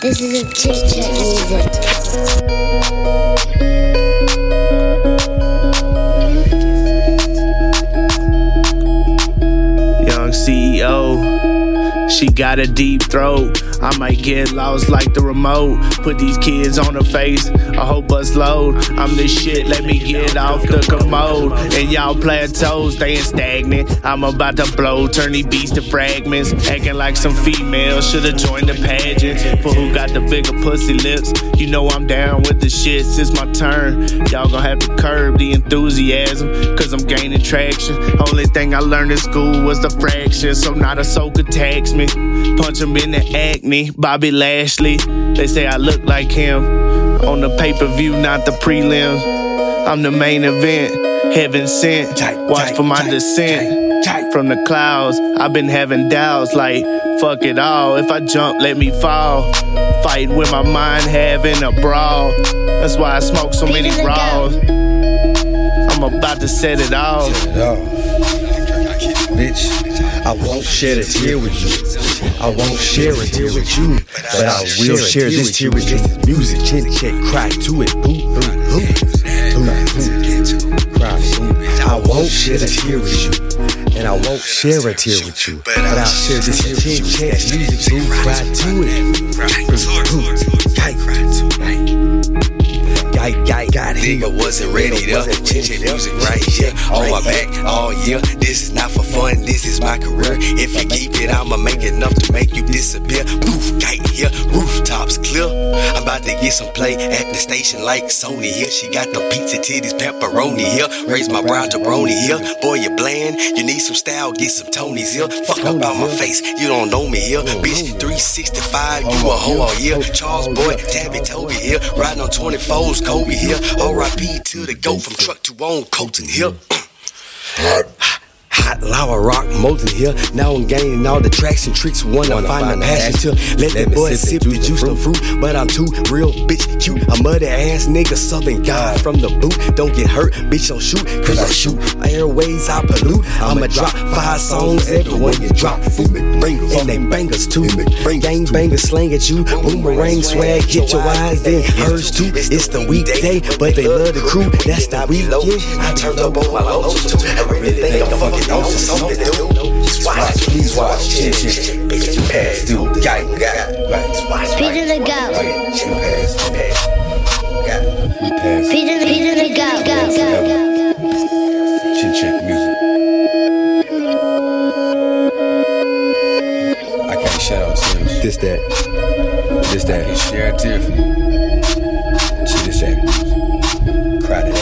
This is a chit chat music. Young CEO, she got a deep throat. I might get lost like the remote. Put these kids on the face, a whole bus load. I'm the shit, let me get off the commode. And y'all plateaus, staying stagnant. I'm about to blow, turn these beats to fragments. Acting like some females, should've joined the pageant. For who got the bigger pussy lips? You know I'm down with the shit since my turn. Y'all gonna have to curb the enthusiasm, cause I'm gaining traction. Only thing I learned in school was the fraction, so not a soul could tax me. Punch him in the acne, Bobby Lashley. They say I look like him. On the pay per view, not the prelims. I'm the main event, heaven sent. Watch for my descent. From the clouds, I've been having doubts like, fuck it all. If I jump, let me fall. Fighting with my mind, having a brawl. That's why I smoke so many raws. I'm about to set it off. Bitch, I won't shed a tear with you. I won't share a tear with you, but I will share this tear with you. Music, chin check, cry to it. Boo, boo, boo, boo, boo. Cry. I won't shed a tear with you, and I won't share a tear with you, but I'll share this chin check music. Boo, cry to it. Nigga wasn't ready to change your music right here on my back all year. This is not for fun, this is my career. If you keep it, I'ma make enough to make you disappear. Poof, kite here, rooftops clear. I'm about to get some play at the station like Sony here. She got the pizza titties, pepperoni here. Raise my brow to brony here. Boy, you bland, you need some style, get some Tonys here. Fuck up on my face, you don't know me here. Bitch, 365, you a hoe all year. Charles Boy, Tabby Toby here. Riding on 24s, Kobe here. RIP to the goat from truck to on Colton here. Hot lava rock molten here. Now I'm gaining all the tracks and tricks. Wanna, find, the passion to let the boys sip the juice and fruit. But I'm too real, bitch, cute. A muddy ass nigga, southern guy from the boot. Don't get hurt, bitch, don't shoot. Cause I shoot airways, I pollute. I'ma drop five songs everyone you drop food. And they bangers too. Gang bangers slang at you. Boomerang swag, hit your eyes, in. hers too. It's the weekday, but they love the crew. That's the weekend. I turned up on my lows too. I really think I'm fucking know something to. Just watch, please watch. Chin chin, bitch, you pass through. Got it, got it. Right, just watch. Peter the go. Chin pass, pass. Got it. Peter, Peter the go, go, go. Chin chin music. I can't shout out serious. This that. This that. Share a tear for you. Shit is that. Crowded.